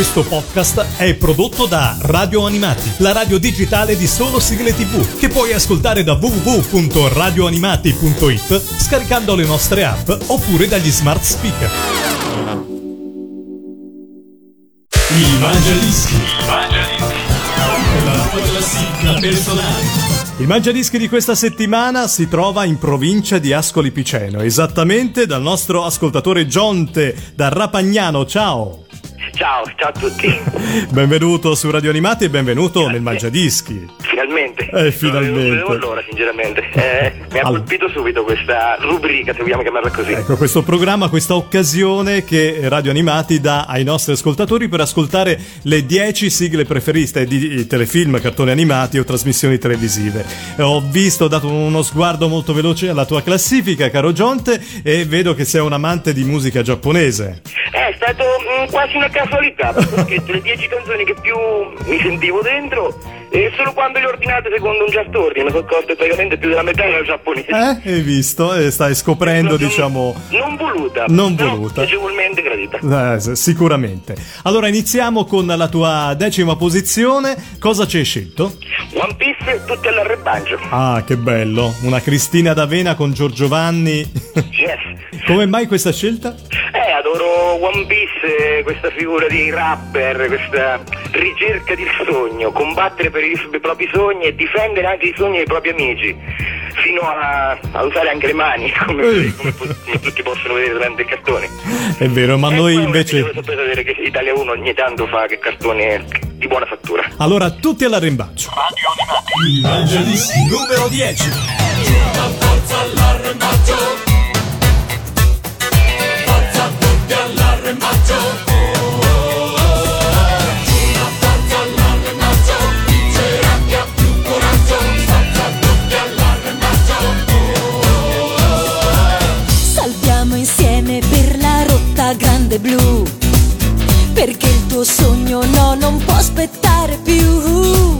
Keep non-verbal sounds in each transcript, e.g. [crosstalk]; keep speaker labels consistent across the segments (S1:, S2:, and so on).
S1: Questo podcast è prodotto da Radio Animati, la radio digitale di solo sigle tv, che puoi ascoltare da www.radioanimati.it scaricando le nostre app oppure dagli smart speaker. Il Mangiadischi. Il. La tua classifica personale. Il Mangiadischi di questa settimana si trova in provincia di Ascoli Piceno, esattamente dal nostro ascoltatore Gionte da Rapagnano. Ciao!
S2: Ciao, ciao a tutti. [laughs]
S1: Benvenuto su Radio Animati e benvenuto Grazie. nel Mangiadischi.
S2: Finalmente.
S1: Eh, finalmente. Non
S2: vedevo l'ora, sinceramente. Eh, mi ha allora. colpito subito questa rubrica, se vogliamo chiamarla così.
S1: Ecco, questo programma, questa occasione che Radio Animati dà ai nostri ascoltatori per ascoltare le 10 sigle preferite di telefilm, cartoni animati o trasmissioni televisive. Ho visto, ho dato uno sguardo molto veloce alla tua classifica, caro Gionte, e vedo che sei un amante di musica giapponese.
S2: Eh, è stato mh, mm, quasi una casualità, [laughs] perché le 10 canzoni che più mi sentivo dentro e solo quando le ho ordinate secondo un just ordine mi sono accorto praticamente più della metà era giapponese.
S1: Eh, hai visto? E stai scoprendo, diciamo...
S2: Non voluta.
S1: Non voluta.
S2: Piacevolmente gradita.
S1: Eh, sicuramente. Allora iniziamo con la tua decima posizione. Cosa ci hai scelto?
S2: One Piece, tutti all'arrebaggio.
S1: Ah, che bello. Una Cristina d'Avena con Giorgio Vanni.
S2: Yes. [laughs]
S1: Come mai questa scelta?
S2: Eh, One Piece, questa figura di rapper, questa ricerca di sogno, combattere per i propri sogni e difendere anche i sogni dei propri amici, fino a, a usare anche le mani, [laughs] come, come, come, tutti possono vedere durante il cartone.
S1: È vero, ma e noi invece...
S2: Ho sapere che Italia 1 ogni tanto fa che cartone di buona fattura.
S1: Allora, tutti all'arrembaggio. Radio Animati. Il numero 10. Forza all'arrembaggio.
S3: Salviamo insieme per la rotta grande blu. Perché il tuo sogno no, non può aspettare più.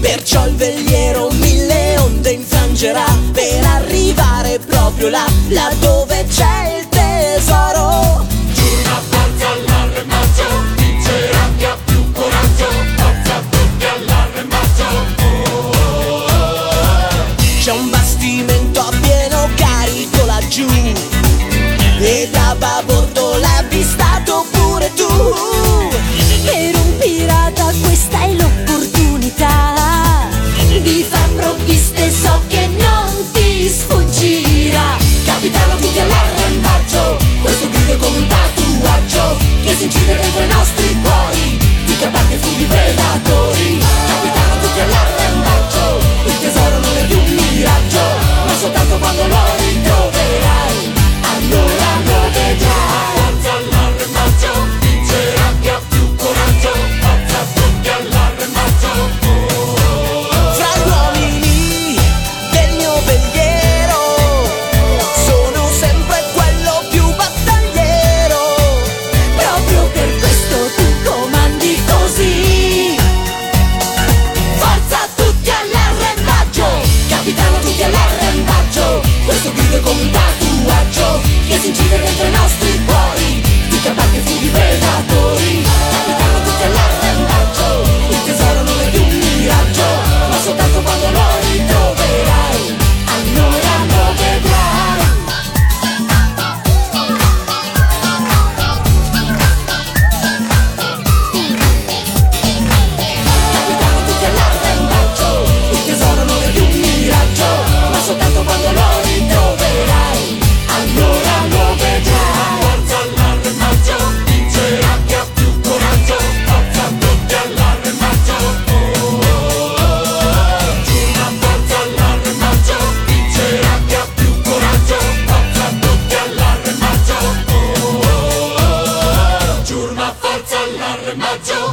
S3: Perciò il veliero mille onde infrangerà per arrivare proprio là, là dove c'è il tesoro. Ooh.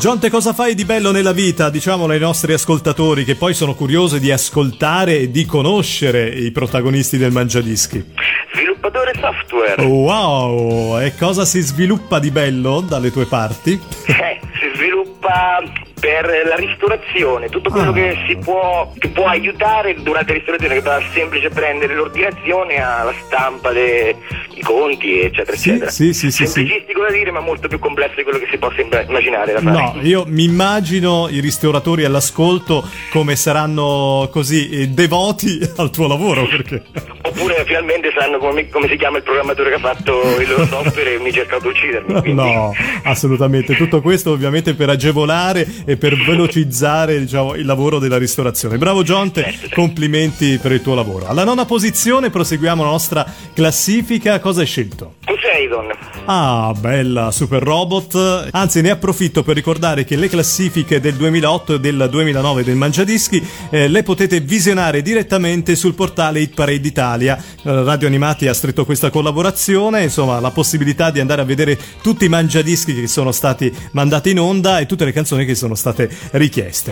S1: Gionte, cosa fai di bello nella vita? Diciamolo ai nostri ascoltatori che poi sono curiosi di ascoltare e di conoscere i protagonisti del Mangiadischi.
S2: Sviluppatore software.
S1: Wow! E cosa si sviluppa di bello dalle tue parti?
S2: Eh, si sviluppa per la ristorazione, tutto quello
S1: Ah.
S2: che si può, che può aiutare durante la ristorazione, che va semplice prendere l'ordinazione alla stampa dei conti, eccetera,
S1: Sì,
S2: eccetera.
S1: sì, sì, sì, sì.
S2: Semplicistico da dire, ma molto più complesso di quello che si possa imma- immaginare.
S1: No, io mi immagino i ristoratori all'ascolto come saranno così eh, devoti [laughs] al tuo lavoro perché [laughs]
S2: Oppure finalmente sanno come, come si chiama il programmatore che ha fatto il loro [laughs] software e mi cerca di uccidermi. quindi-
S1: No, assolutamente. Tutto questo ovviamente per agevolare e per velocizzare diciamo, il lavoro della ristorazione. Bravo Gionte, complimenti per il tuo lavoro. Alla nona posizione proseguiamo la nostra classifica. Cosa hai scelto?
S2: Poseidon.
S1: Ah, bella Super Robot. Anzi, ne approfitto per ricordare che le classifiche del 2008 e del 2009 del Mangiadischi eh, le potete visionare direttamente sul portale Hit Parade Italia. Eh, Radio Animati ha stretto questa collaborazione, insomma, la possibilità di andare a vedere tutti i mangiadischi che sono stati mandati in onda e tutte le canzoni che sono state richieste.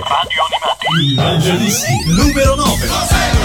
S4: Il Mangiadischi numero 9.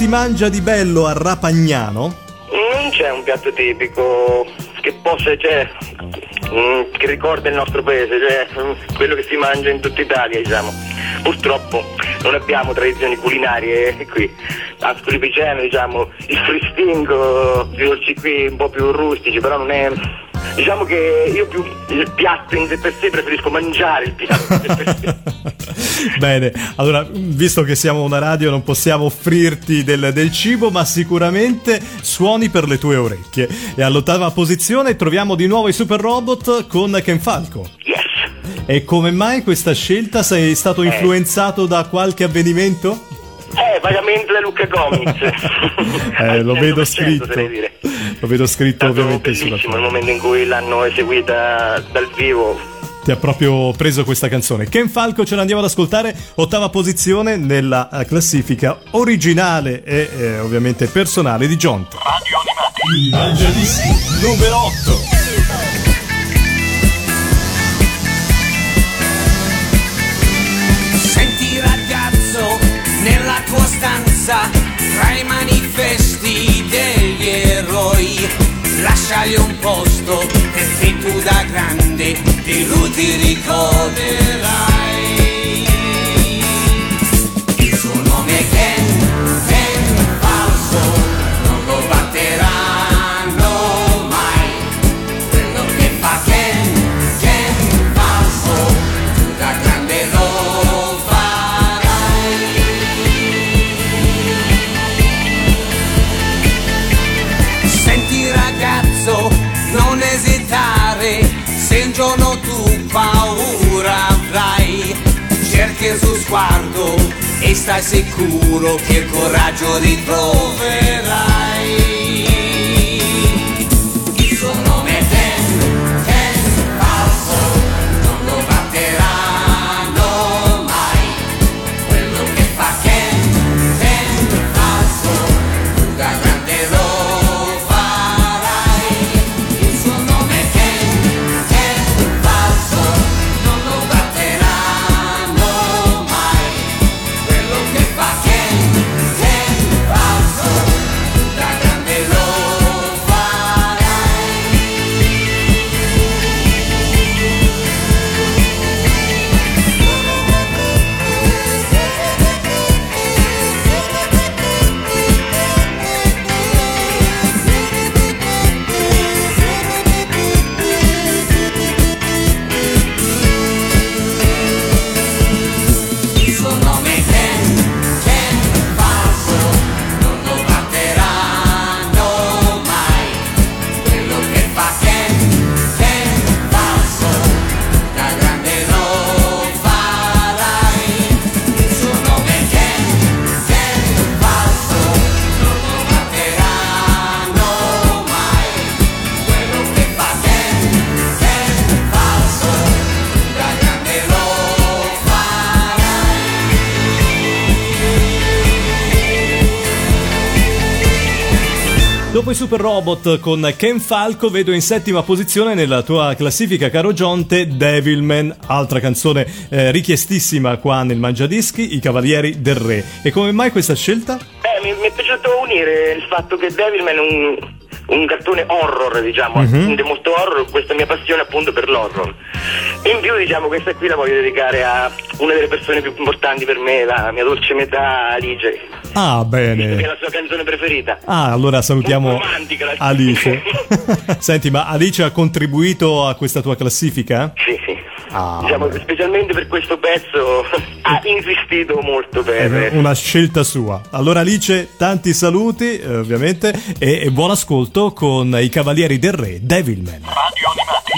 S5: Si
S1: mangia di bello a Rapagnano?
S2: Non c'è un piatto tipico che possa, cioè, mm, che ricorda il nostro paese, cioè mm, quello che si mangia in tutta Italia, diciamo. Purtroppo non abbiamo tradizioni culinarie qui. A Scolipiceno, diciamo, il fristingo, i dolci qui un po' più rustici, però non è. Diciamo che io più il piatto in sé per sé preferisco mangiare il piatto in sé per sé. [laughs]
S1: Bene, allora, visto che siamo una radio non possiamo offrirti del, del cibo, ma sicuramente suoni per le tue orecchie. E all'ottava posizione troviamo di nuovo i Super Robot con Ken Falco.
S2: Yes!
S1: E come mai questa scelta? Sei stato influenzato da qualche avvenimento?
S2: Eh, vagamente da Luca Comics. [laughs]
S1: Eh, lo vedo
S2: 100%,
S1: scritto. Lo vedo scritto
S2: È stato
S1: ovviamente sulla
S2: bellissimo il momento in cui l'hanno eseguita dal vivo.
S1: Ti ha proprio preso questa canzone. Ken Falco ce l'andiamo ad ascoltare, ottava posizione nella eh, classifica originale e eh, ovviamente personale di Jonto.
S6: Il Mangiadischi numero 8.
S7: Stanza, tra i manifesti degli eroi, lasciali un posto perché tu da grande di lui ti ricorderai. Sguardo e stai sicuro che il coraggio ritroverai.
S1: Robot con Ken Falco vedo in settima posizione nella tua classifica caro Gionte Devilman, altra canzone eh, richiestissima qua nel Mangiadischi, I Cavalieri del Re. E come mai questa scelta?
S2: Eh, mi, mi è piaciuto unire il fatto che Devilman è un, un cartone horror, diciamo, è molto horror, questa mia passione appunto per l'horror. In più, diciamo, questa qui la voglio dedicare a una delle persone più importanti per me, la mia dolce metà Alice,
S1: Ah,
S2: che è
S1: bene.
S2: la sua canzone preferita.
S1: Ah, allora salutiamo Alice. [laughs] Senti, ma Alice ha contribuito a questa tua classifica?
S2: Sì, sì.
S1: Ah,
S2: diciamo,
S1: beh.
S2: specialmente per questo pezzo [laughs] ha insistito molto per...
S1: una scelta sua. Allora Alice, tanti saluti, eh, ovviamente, e, e buon ascolto con i Cavalieri del Re, Devilman.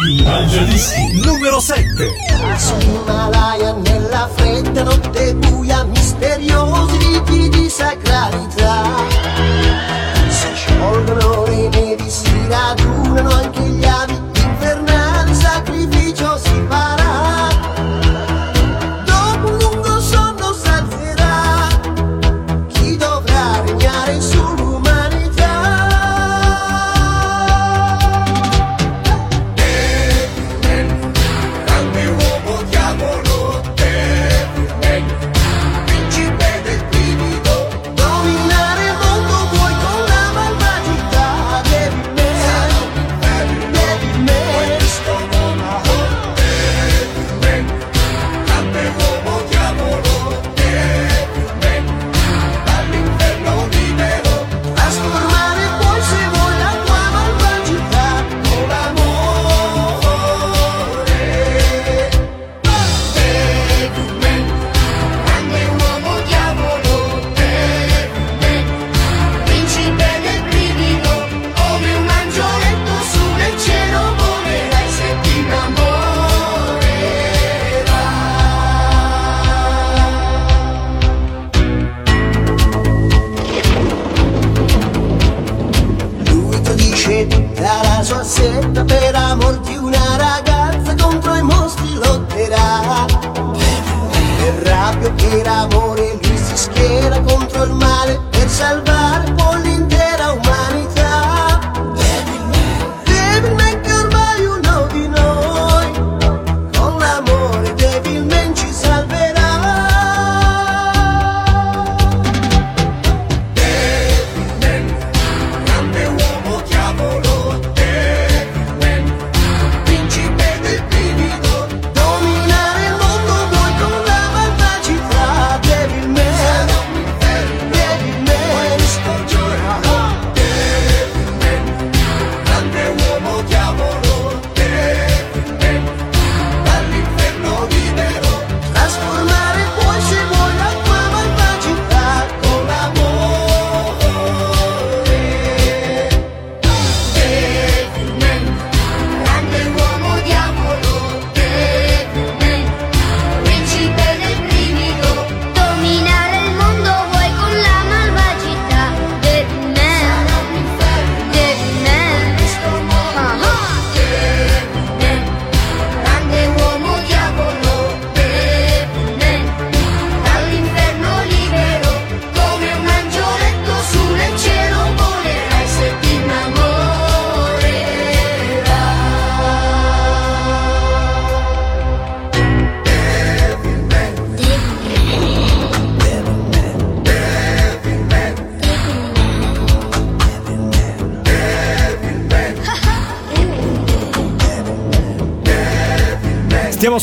S6: Il Mangiadischi numero 7.
S8: Sull'Himalaya nella fredda notte buia misteriosi riti di sacralità si sciolgono i neri si radunano anche gli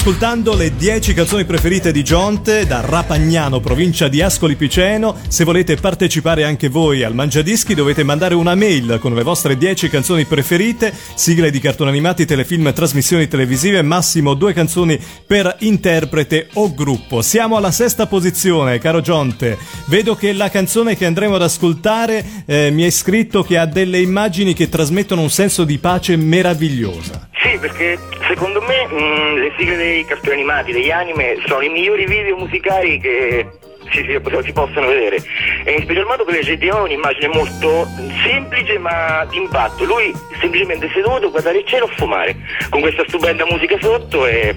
S1: ascoltando le 10 canzoni preferite di Jonte da Rapagnano, provincia di Ascoli Piceno. Se volete partecipare anche voi al Mangiadischi dovete mandare una mail con le vostre 10 canzoni preferite, sigle di cartoni animati, telefilm, trasmissioni televisive, massimo due canzoni per interprete o gruppo. Siamo alla sesta posizione, caro Jonte. Vedo che la canzone che andremo ad ascoltare eh, mi è scritto che ha delle immagini che trasmettono un senso di pace meravigliosa.
S2: Sì, perché Secondo me mh, le sigle dei cartoni animati, degli anime, sono i migliori video musicali che si, si, si possono vedere. E in special modo perché GTO è un'immagine molto semplice ma di impatto. Lui semplicemente seduto, guardare il cielo, a fumare. Con questa stupenda musica sotto e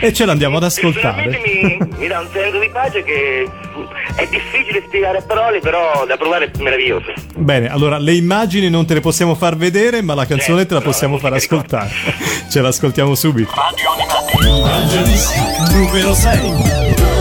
S1: e ce l'andiamo ad ascoltare.
S2: Mi, mi dà un senso di pace che è difficile spiegare a parole, però da provare è meraviglioso.
S1: Bene, allora le immagini non te le possiamo far vedere, ma la canzone certo, te la possiamo
S2: no,
S1: far ascoltare. ce l'ascoltiamo subito.
S9: Radio Animati. Numero 6.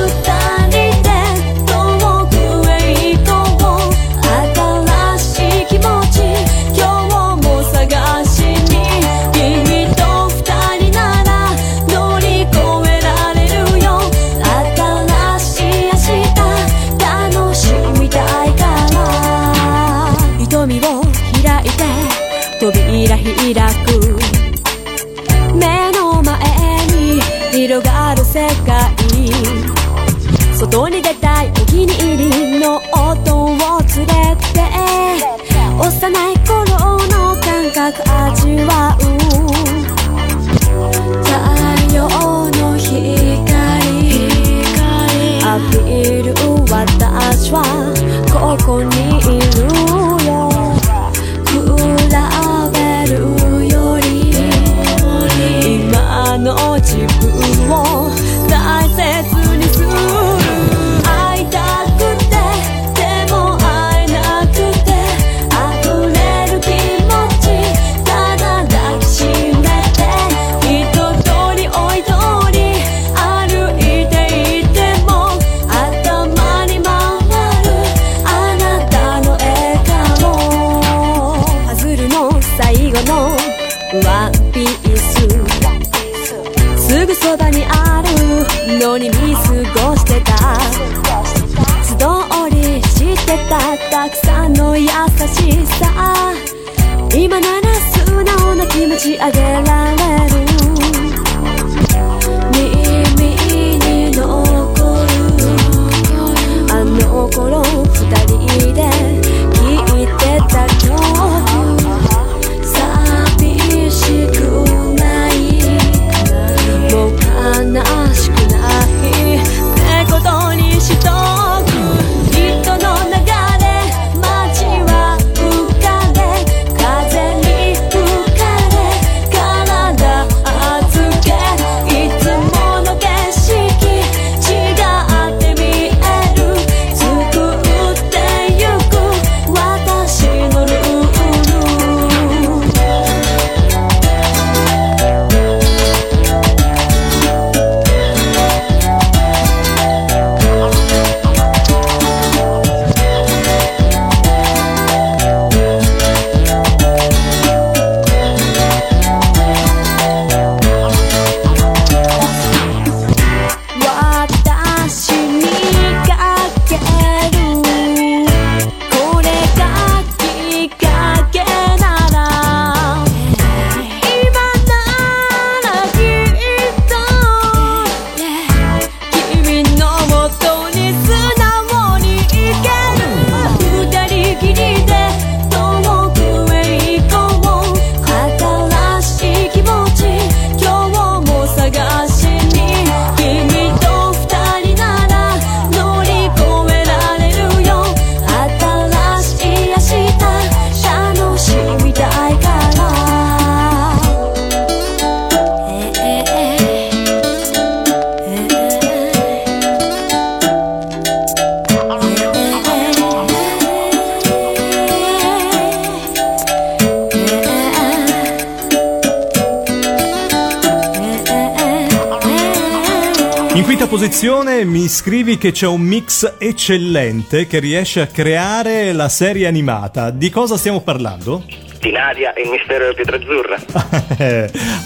S1: che c'è un mix eccellente che riesce a creare la serie animata. Di cosa stiamo parlando?
S2: Di Nadia e il mistero della pietra azzurra.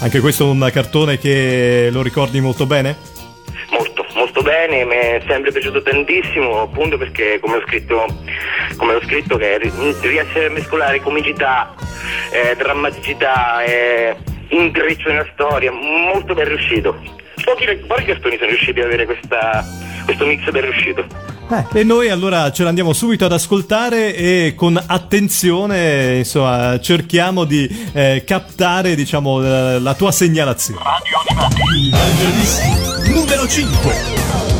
S2: [laughs]
S1: Anche questo è un cartone che lo ricordi molto bene?
S2: Molto, molto bene, mi è sempre piaciuto tantissimo, appunto perché come ho scritto, come ho scritto che riesce a mescolare comicità, eh, drammaticità, eh, intreccio nella storia, molto ben riuscito. Pochi, pochi cartoni sono riusciti ad avere questa questo mix ben riuscito.
S1: Eh. E noi allora ce l'andiamo subito ad ascoltare e con attenzione insomma, cerchiamo di eh, captare diciamo, la, la, tua segnalazione.
S9: Radio Animati. Numero 5.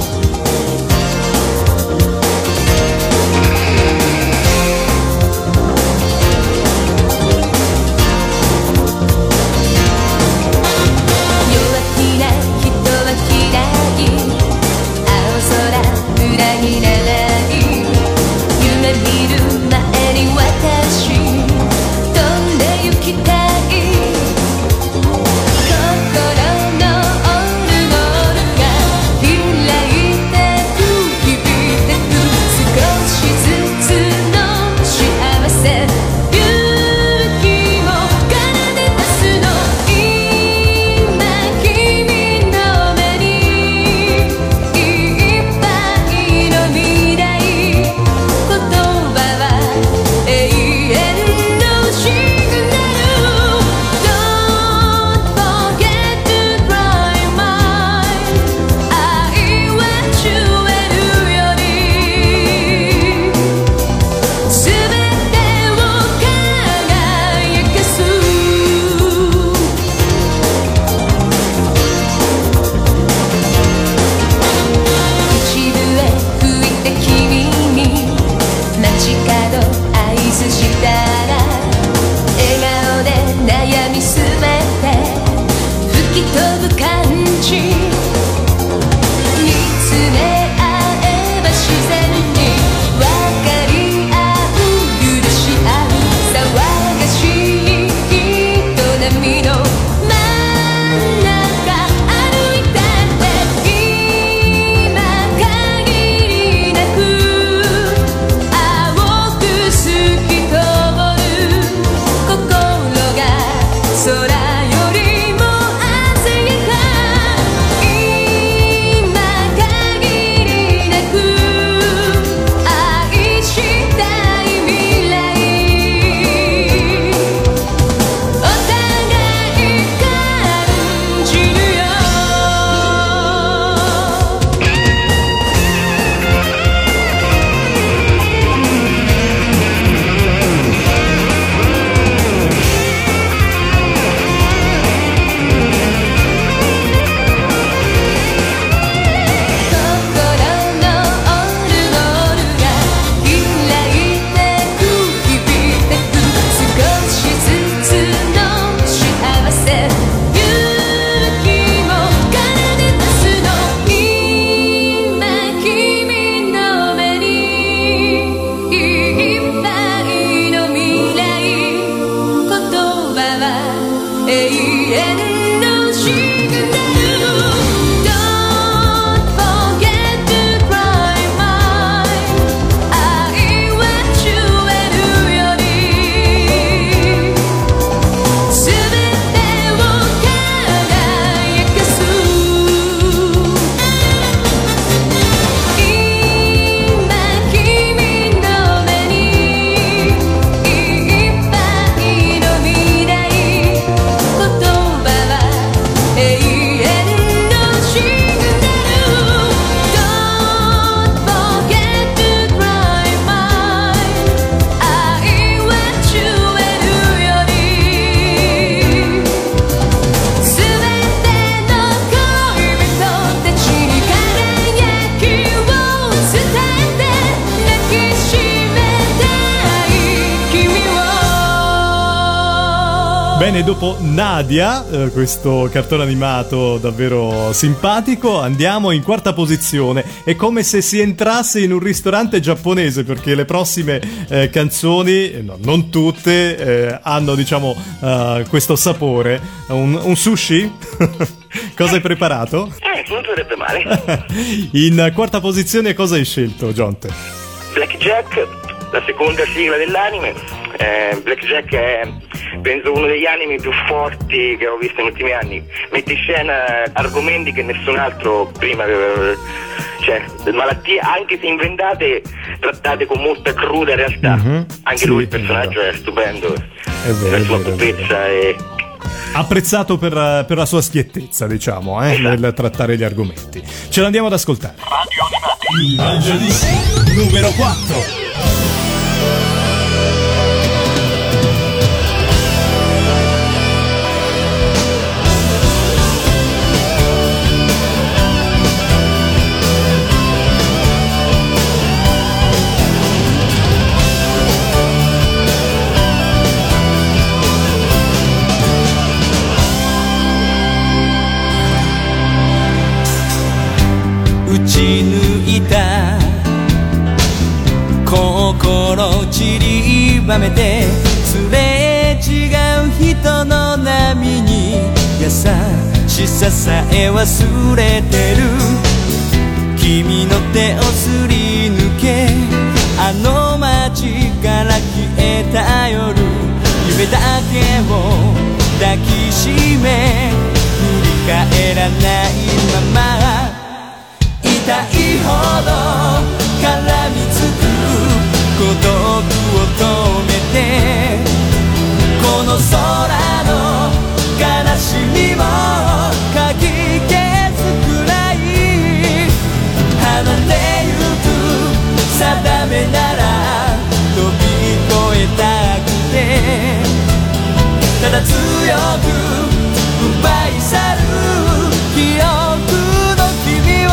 S1: Bene, dopo Nadia, eh, questo cartone animato davvero simpatico, andiamo in quarta posizione. È come se si entrasse in un ristorante giapponese perché le prossime eh, canzoni, eh, no, non tutte, eh, hanno diciamo eh, questo sapore. Un, un sushi? [laughs] cosa hai preparato?
S2: Eh, non sarebbe male. [laughs]
S1: in quarta posizione cosa hai scelto, Jonte?
S2: Blackjack la seconda sigla dell'anime. Eh, Blackjack è penso uno degli anime più forti che ho visto negli ultimi anni. Mette in scena argomenti che nessun altro prima aveva. Cioè, malattie anche se inventate, trattate con molta cruda realtà.
S1: Mhm,
S2: Anche
S1: sì,
S2: lui il
S1: è
S2: personaggio è, stupendo.
S1: vero,
S2: la sua
S1: è vero, è
S2: pupezza e.
S1: Apprezzato per, per la sua schiettezza, diciamo, eh, nel trattare gli argomenti. Ce l'andiamo ad ascoltare.
S9: Il Mangiadischi numero 4.
S10: しささえ忘れてる。君の手をすり抜けあの街から消えた夜。夢だけを抱きしめ振り返らないまま。痛いほど絡みつく。孤独を止めてこの空の悲しみもだ強く奪い去る記憶の君を。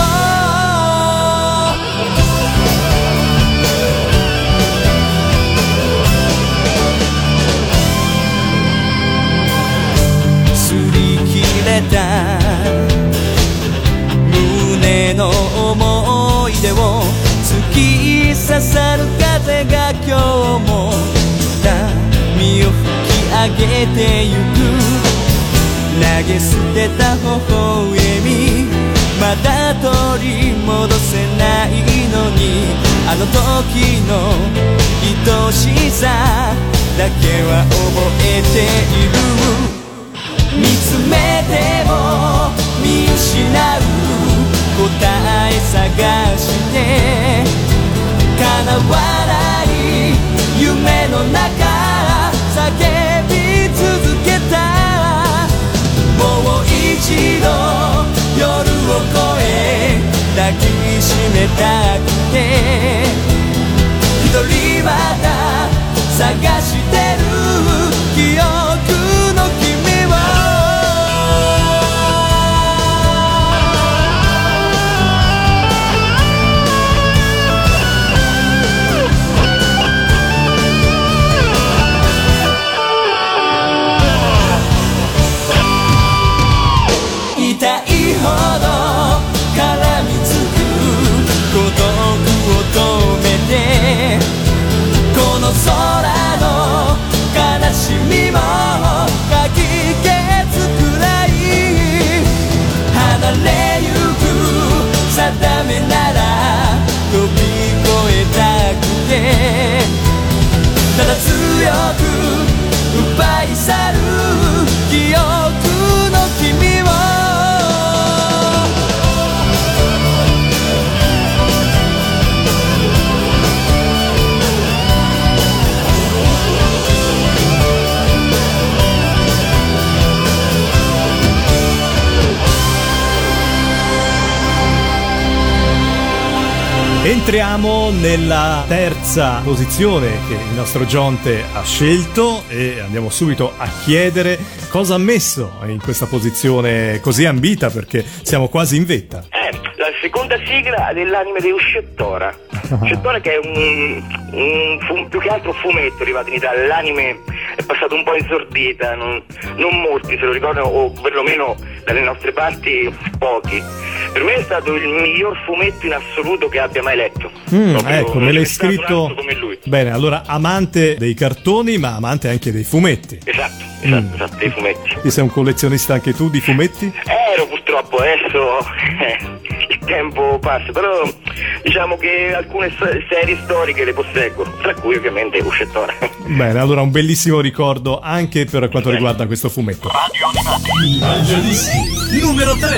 S10: 擦り切れた胸の思い出を突き刺さる風が今日も。げてゆく。投げ捨てた微笑み。まだ取り戻せないのに。あの時の愛しさだけは覚えている。見つめても見失う答え探して。叶わない夢の中。叫び度夜を越え抱きしめたくて。一人また探してる。your
S1: Entriamo nella terza posizione che il nostro Gionte ha scelto e andiamo subito a chiedere cosa ha messo in questa posizione così ambita perché siamo quasi in vetta.
S2: Seconda sigla dell'anime di Uscettora. Uscettora che è un, un fu- più che altro fumetto arrivato in Italia. L'anime è passato un po' in sordita, non, non molti se lo ricordano, o perlomeno dalle nostre parti pochi. Per me è stato il miglior fumetto in assoluto che abbia mai letto.
S1: Mm, ecco, me l'hai scritto.
S2: come lui.
S1: Bene, allora amante dei cartoni, ma amante anche dei fumetti.
S2: Esatto, esatto, esatto, dei fumetti.
S1: Ti sei un collezionista anche tu di fumetti?
S2: Ero purtroppo, adesso [laughs] eh, tempo passa, però diciamo che alcune serie storiche le posseggo, tra cui ovviamente Uscettora.
S1: Bene, allora un bellissimo ricordo anche per quanto riguarda questo fumetto.
S10: I Mangiadischi numero 3.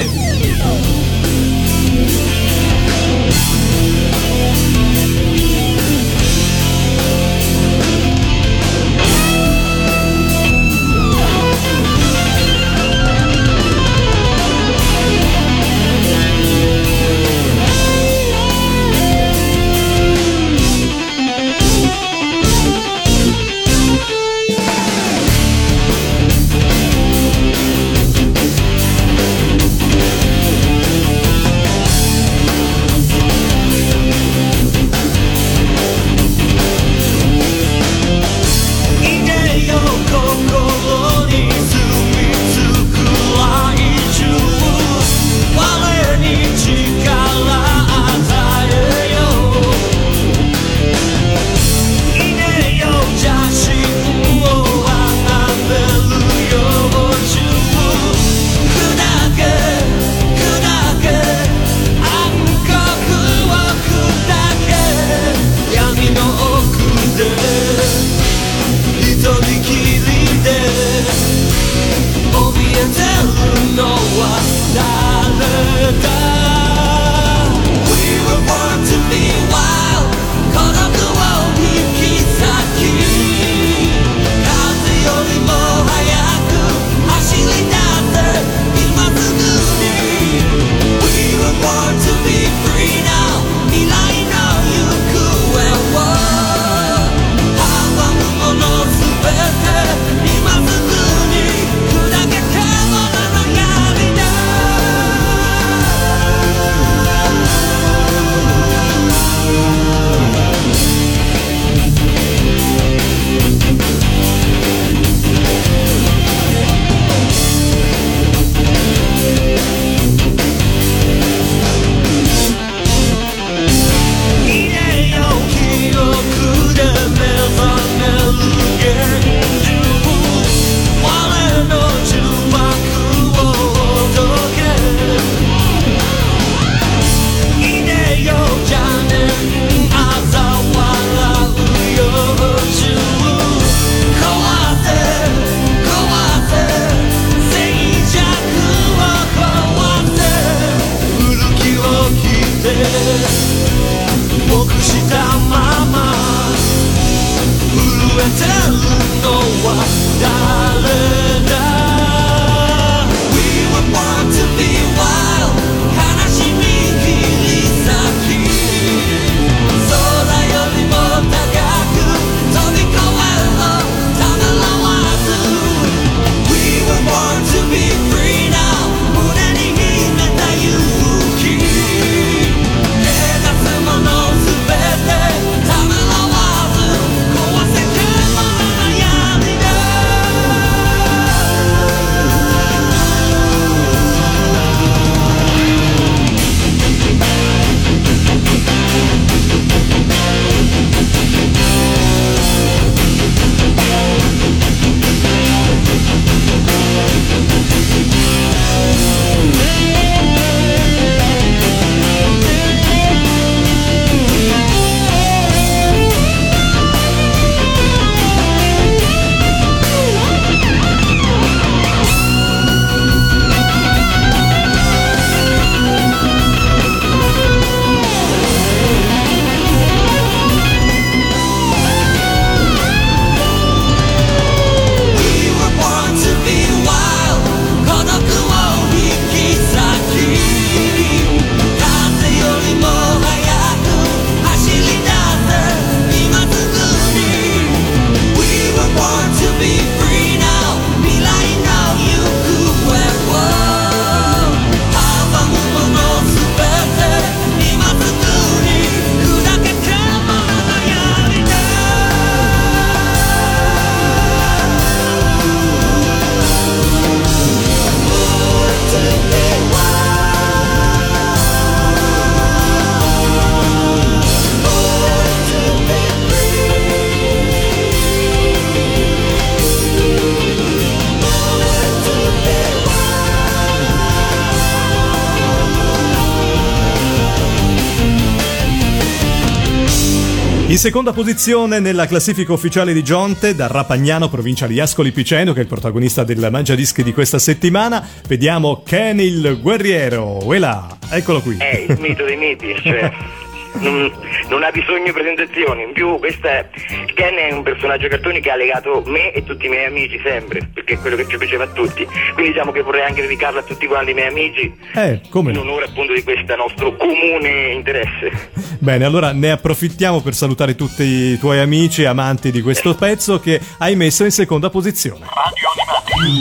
S1: Seconda posizione nella classifica ufficiale di Gionte, da Rapagnano, provincia di Ascoli Piceno, che è il protagonista del Mangiadischi di questa settimana, vediamo Ken il guerriero. Uela, eccolo qui.
S2: È il mito dei miti, cioè. [laughs] Non, non ha bisogno di presentazioni. In più, questa è, Ken è un personaggio cartoni che ha legato me e tutti i miei amici sempre, perché è quello che ci piaceva a tutti. Quindi diciamo che vorrei anche dedicarlo a tutti quanti i miei amici,
S1: Eh, come
S2: in
S1: no?
S2: onore appunto di questo nostro comune interesse.
S1: Bene, allora ne approfittiamo per salutare tutti i tuoi amici e amanti di questo pezzo che hai messo in seconda posizione.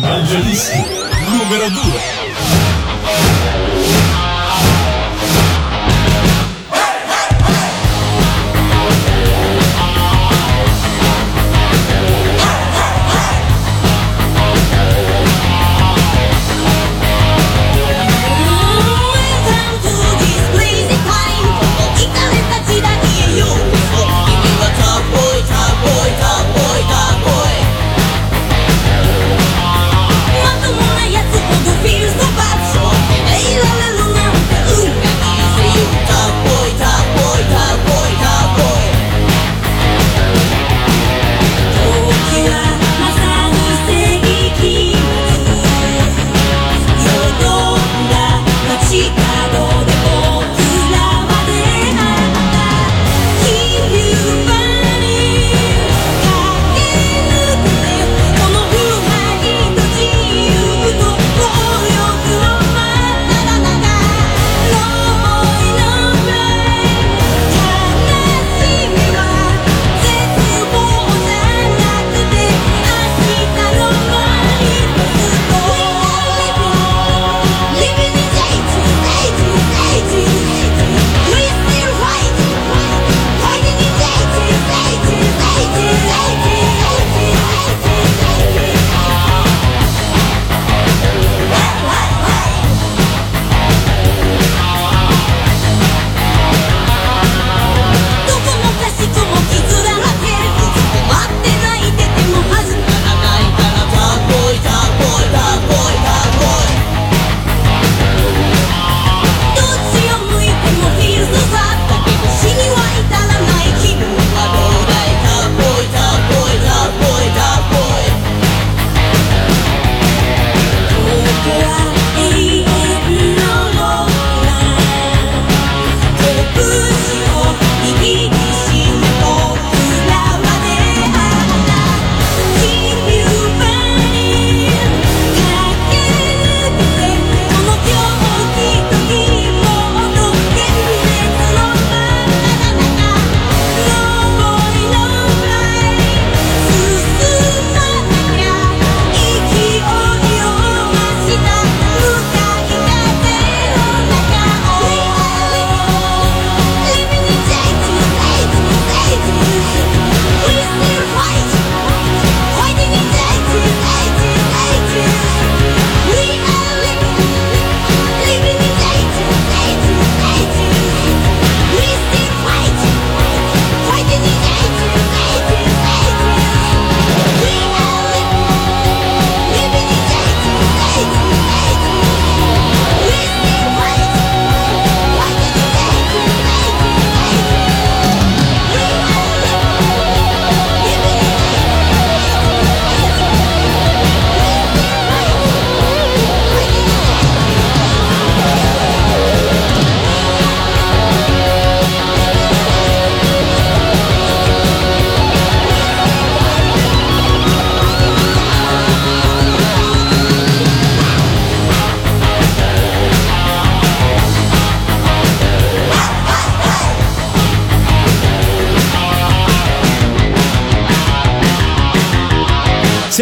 S11: Mangiadischi numero 2.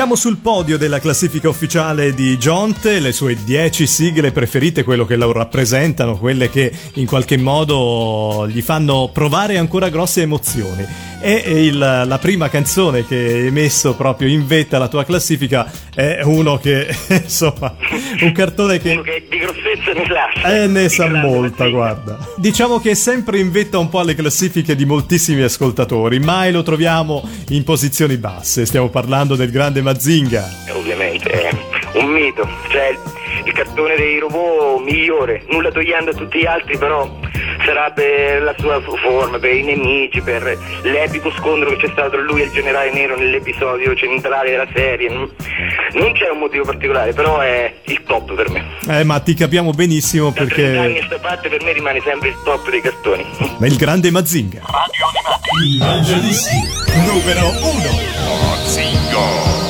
S1: Siamo sul podio della classifica ufficiale di Gionte, le sue 10 sigle preferite, quello che lo rappresentano, quelle che in qualche modo gli fanno provare ancora grosse emozioni. E il- la prima canzone che hai messo proprio in vetta alla tua classifica è uno che, [laughs] insomma, un cartone che
S2: Uno che di grossezza ne lascia.
S1: eh, ne sa molta, guarda. Diciamo che è sempre in vetta un po' alle classifiche di moltissimi ascoltatori, mai lo troviamo in posizioni basse. Stiamo parlando del grande Mazinga.
S2: Eh, Ovviamente, è un mito. Cioè, il cartone dei robot migliore, nulla togliendo a tutti gli altri, però sarà per la sua forma, per i nemici, per l'epico scontro che c'è stato tra lui e il generale nero nell'episodio centrale della serie. Non c'è un motivo particolare, però è il top per me.
S1: Eh, ma ti capiamo benissimo
S2: Da 30 anni a
S1: perché
S2: sta parte per me rimane sempre il top dei cartoni.
S1: ma il grande Mazinga.
S9: Il Mangiadischi numero 1.
S12: Trema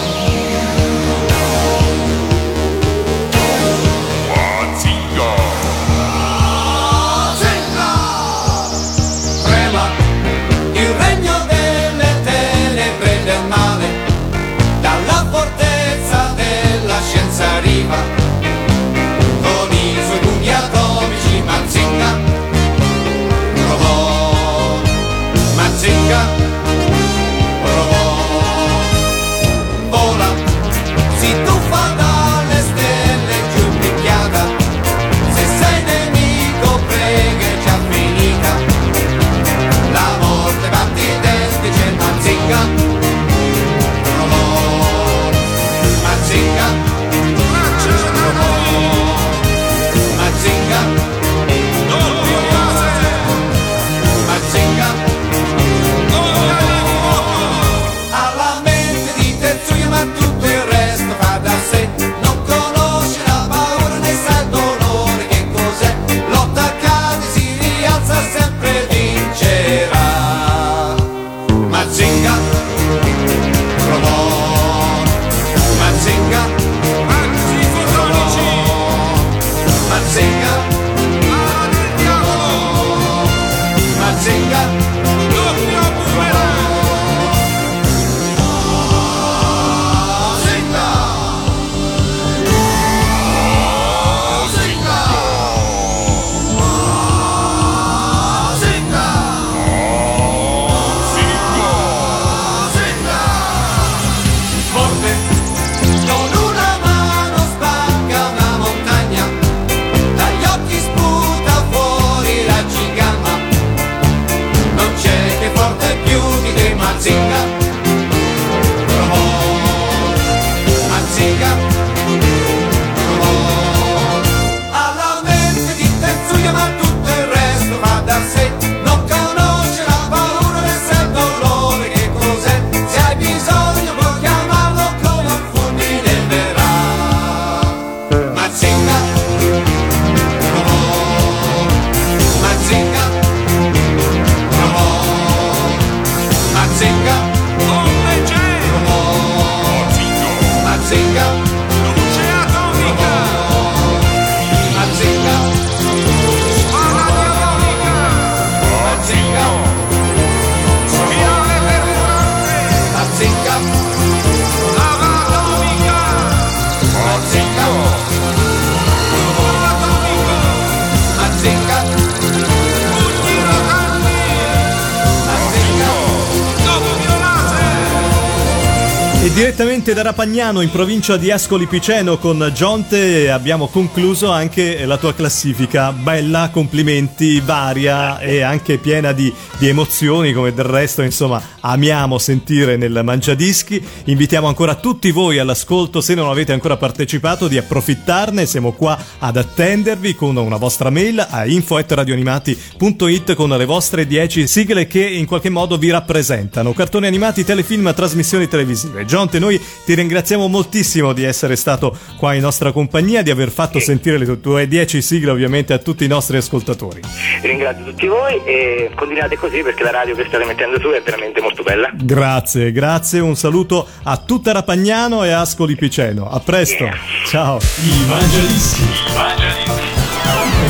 S1: E direttamente da Rapagnano in provincia di Ascoli Piceno con Gionte abbiamo concluso anche la tua classifica. Bella, complimenti, varia e anche piena di, di emozioni come del resto insomma amiamo sentire nel Mangiadischi. Invitiamo ancora tutti voi all'ascolto se non avete ancora partecipato di approfittarne. Siamo qua ad attendervi con una vostra mail a info.radioanimati.it con le vostre 10 sigle che in qualche modo vi rappresentano. Cartoni animati, telefilm, trasmissioni televisive. Gionte, noi ti ringraziamo moltissimo di essere stato qua in nostra compagnia, di aver fatto sentire le tu- tue 10 sigle ovviamente a tutti i nostri ascoltatori.
S2: Ringrazio tutti voi e continuate così perché la radio che state mettendo su è veramente molto bella.
S1: Grazie, grazie, un saluto a tutta Rapagnano e Ascoli Piceno. A presto, ciao.
S9: Il Mangiadischi. Il Mangiadischi.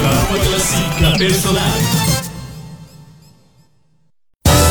S9: La tua classifica personale.